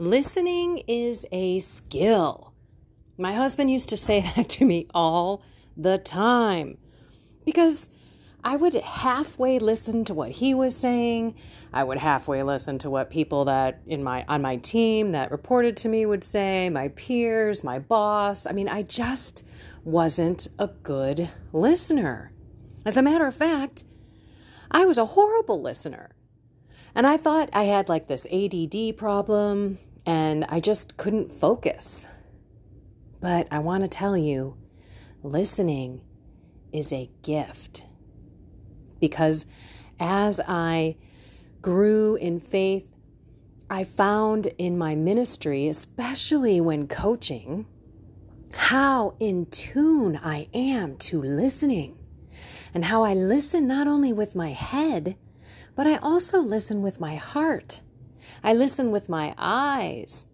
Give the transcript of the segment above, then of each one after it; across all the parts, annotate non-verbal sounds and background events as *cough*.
Listening is a skill. My husband used to say *laughs* that to me all the time because I would halfway listen to what he was saying. I would halfway listen to what people that in my on my team that reported to me would say, my peers, my boss. I mean, I just wasn't a good listener. As a matter of fact, I was a horrible listener. And I thought I had like this ADD problem and I just couldn't focus. But I want to tell you, listening is a gift. Because as I grew in faith, I found in my ministry, especially when coaching, how in tune I am to listening and how I listen not only with my head, but I also listen with my heart. I listen with my eyes.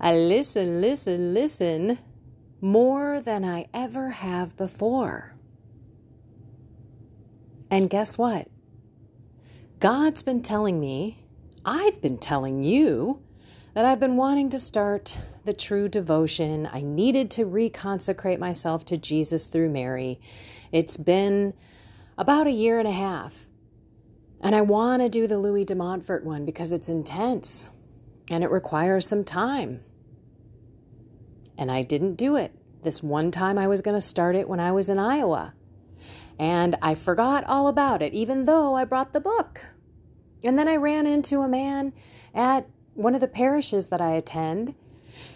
I listen, listen, listen more than I ever have before. And guess what? God's been telling me, I've been telling you, that I've been wanting to start the true devotion. I needed to reconsecrate myself to Jesus through Mary. It's been about a year and a half. And I want to do the Louis de Montfort one because it's intense and it requires some time. And I didn't do it. This one time I was going to start it when I was in Iowa. And I forgot all about it, even though I brought the book. And then I ran into a man at one of the parishes that I attend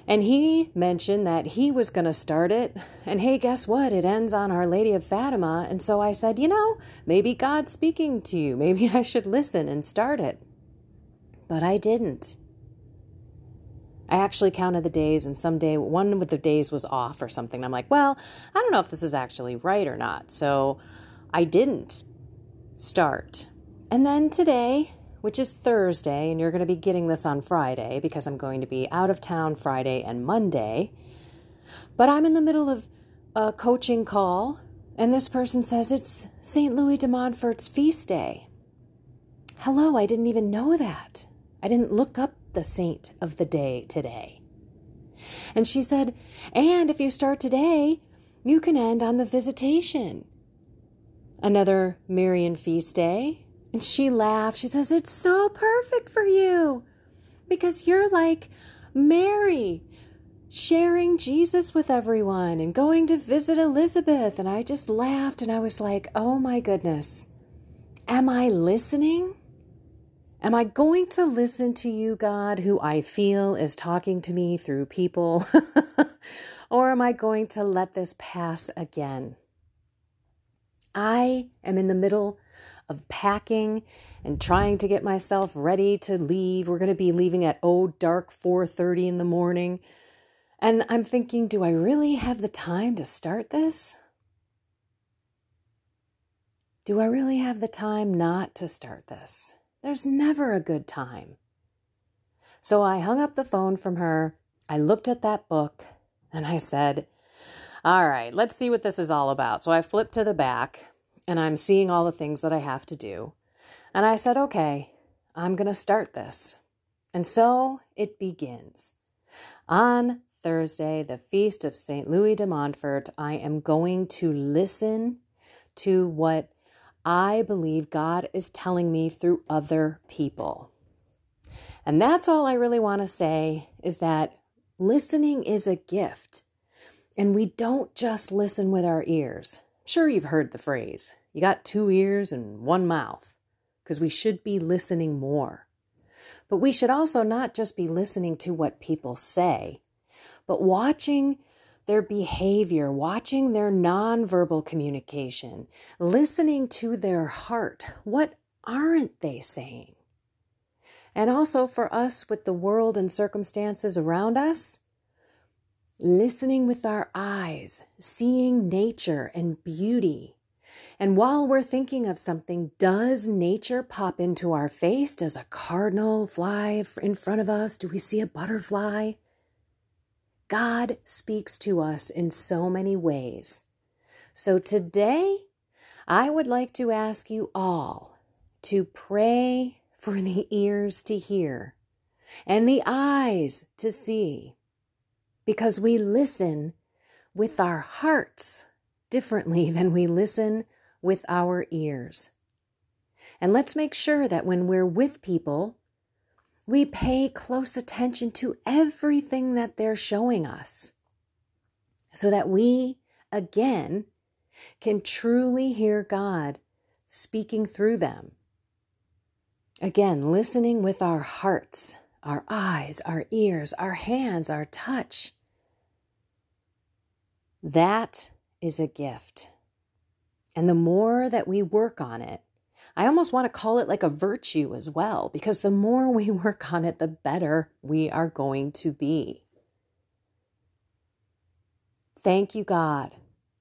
and he mentioned that he was going to start it. And hey, guess what? It ends on Our Lady of Fatima. And so I said, you know, maybe God's speaking to you. Maybe *laughs* I should listen and start it. But I didn't. I actually counted the days, and some day one of the days was off or something. I'm like, well, I don't know if this is actually right or not. So I didn't start. And then today, which is Thursday, and you're going to be getting this on Friday because I'm going to be out of town Friday and Monday. But I'm in the middle of a coaching call, and this person says it's St. Louis de Montfort's feast day. Hello, I didn't even know that. I didn't look up the saint of the day today. And she said, and if you start today, you can end on the visitation. Another Marian feast day, and she laughed. She says, It's so perfect for you because you're like Mary, sharing Jesus with everyone and going to visit Elizabeth. And I just laughed and I was like, Oh my goodness, am I listening? Am I going to listen to you, God, who I feel is talking to me through people? *laughs* or am I going to let this pass again? I am in the middle of packing and trying to get myself ready to leave. We're going to be leaving at oh dark 4:30 in the morning. And I'm thinking, do I really have the time to start this? Do I really have the time not to start this? There's never a good time. So I hung up the phone from her. I looked at that book and I said, All right, let's see what this is all about. So I flipped to the back and I'm seeing all the things that I have to do. And I said, okay, I'm going to start this. And so it begins. On Thursday, the feast of St. Louis de Montfort, I am going to listen to what I believe God is telling me through other people. And that's all I really want to say is that listening is a gift. And we don't just listen with our ears. Sure, you've heard the phrase you got two ears and one mouth, because we should be listening more. But we should also not just be listening to what people say, but watching their behavior, watching their nonverbal communication, listening to their heart. What aren't they saying? And also for us with the world and circumstances around us, listening with our eyes, seeing nature and beauty, and while we're thinking of something, does nature pop into our face? Does a cardinal fly in front of us? Do we see a butterfly? God speaks to us in so many ways. So today, I would like to ask you all to pray for the ears to hear, and the eyes to see because we listen with our hearts differently than we listen with our ears. And let's make sure that when we're with people, we pay close attention to everything that they're showing us so that we, again, can truly hear God speaking through them. Again, listening with our hearts, our eyes, our ears, our hands, our touch. That is a gift. And the more that we work on it, I almost want to call it like a virtue as well, because the more we *laughs* work on it, the better we are going to be. Thank you, God,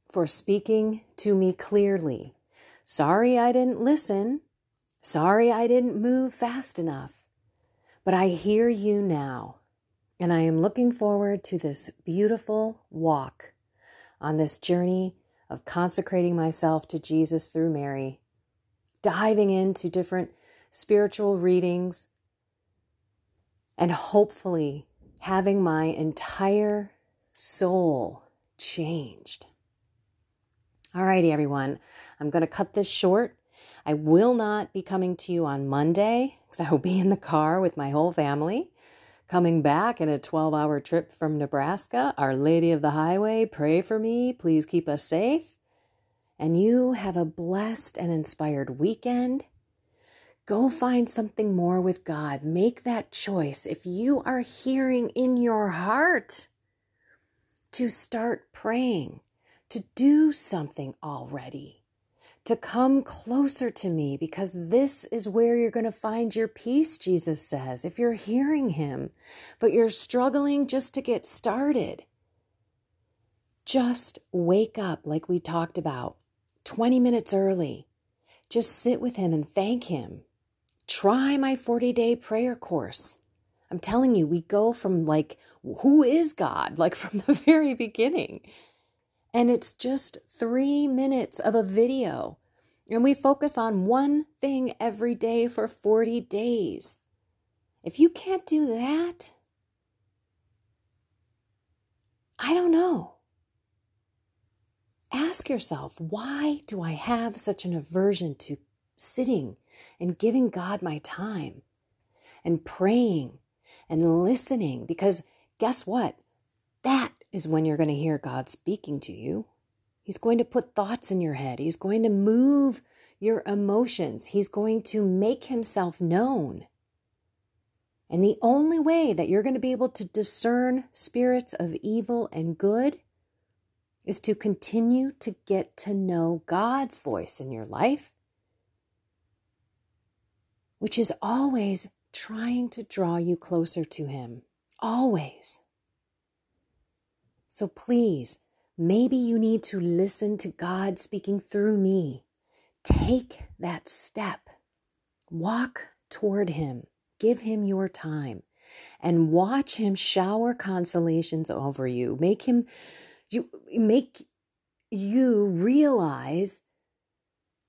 for speaking to me clearly. Sorry I didn't listen. Sorry I didn't move fast enough. But I hear you now, and I am looking forward to this beautiful walk on this journey of consecrating myself to Jesus through Mary, diving into different spiritual readings, and hopefully having my entire soul changed. Alrighty, everyone, I'm going to cut this short. I will not be coming to you on Monday because I will be in the car with my whole family. Coming back in a 12 hour trip from Nebraska, Our Lady of the Highway, pray for me. Please keep us safe. And you have a blessed and inspired weekend. Go find something more with God. Make that choice. If you are hearing in your heart to start praying, to do something already to come closer to me because this is where you're going to find your peace, Jesus says, if you're hearing him, but you're struggling just to get started. Just wake up, like we talked about, 20 minutes early. Just sit with him and thank him. Try my 40 day prayer course. I'm telling you, we go from like, who is God? *laughs* Like from the very beginning. And it's just three minutes of a video. And we focus on one thing every day for 40 days. If you can't do that, I don't know. Ask yourself, why do I have such an aversion to sitting and giving God my time and praying and listening? Because guess what? That is when you're going to hear God speaking to you. He's going to put thoughts in your head. He's going to move your emotions. He's going to make himself known. And the only way that you're going to be able to discern spirits of evil and good is to continue to get to know God's voice in your life, which is always trying to draw you closer to Him. Always. So please, maybe you need to listen to God speaking through me. Take that step. Walk toward Him. Give Him your time and watch Him shower consolations over you. Make Him, you make you realize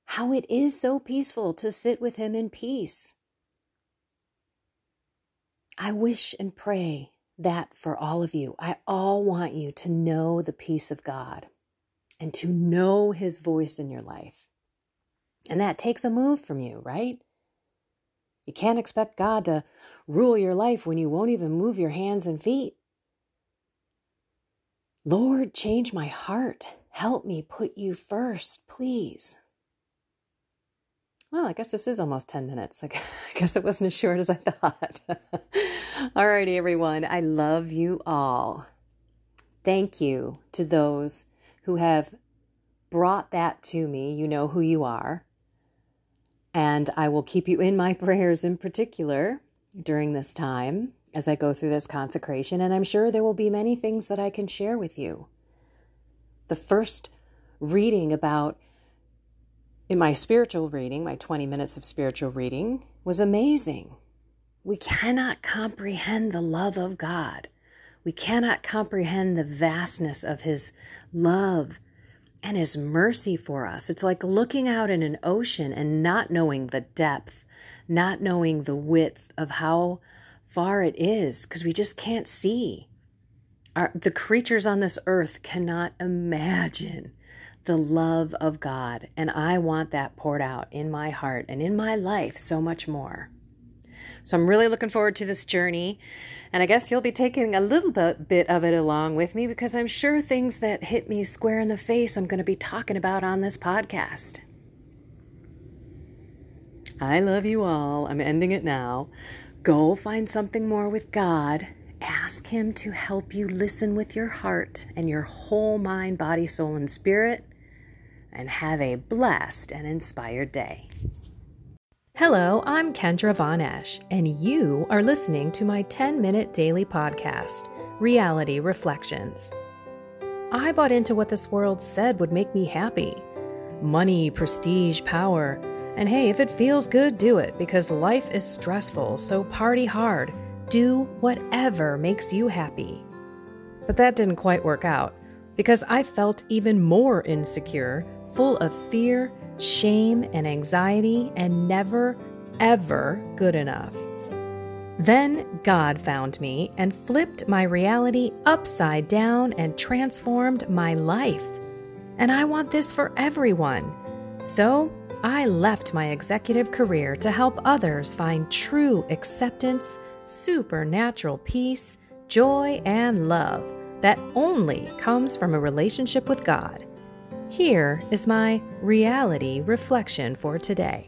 how it is so peaceful to sit with Him in peace. I wish and pray that for all of you. I all want you to know the peace of God and to know his voice in your life. And that takes a move from you, right? You can't expect God to rule your life when you won't even move your hands and feet. Lord, change my heart. Help me put you first, please. Well, I guess this is almost 10 minutes. *laughs* I guess it wasn't as short as I thought. *laughs* all righty, everyone. I love you all. Thank you to those who have brought that to me. You know who you are. And I will keep you in my *laughs* prayers in particular during this time as I go through this consecration. And I'm sure there will be many things that I can share with you. The first reading about in my spiritual reading, my 20 minutes of spiritual reading, was amazing. We cannot comprehend the love of God. We cannot comprehend the vastness of His love and His mercy for us. It's like looking out in an ocean and not knowing the depth, not knowing the width of how far it is because we just can't see. Our, the creatures on this earth cannot imagine the love of God. And I want that poured out in my heart and in my life so much more. So I'm really looking forward to this journey. And I guess you'll be taking a little bit, of it along with me because I'm sure things that hit me square in the face I'm going to be talking about on this podcast. I love you all. I'm ending it now. Go find something more with God. Ask Him to help you listen with your heart and your whole mind, body, soul, and spirit and have a blessed and inspired day. Hello, I'm Kendra Von Esch, and you are listening to my 10 minute daily podcast, Reality Reflections. I bought into what this world said would make me happy money, prestige, power. And hey, if it feels good, do it because life is stressful, so party hard. Do whatever makes you happy. But that didn't quite work out because I felt even more insecure full of fear, shame, and anxiety, and never, ever good enough. Then God found me and flipped my reality upside down and transformed my life. And I want this for everyone. So I left my executive career to help others find true acceptance, supernatural peace, joy, and love that only comes from a relationship with God. Here is my reality reflection for today.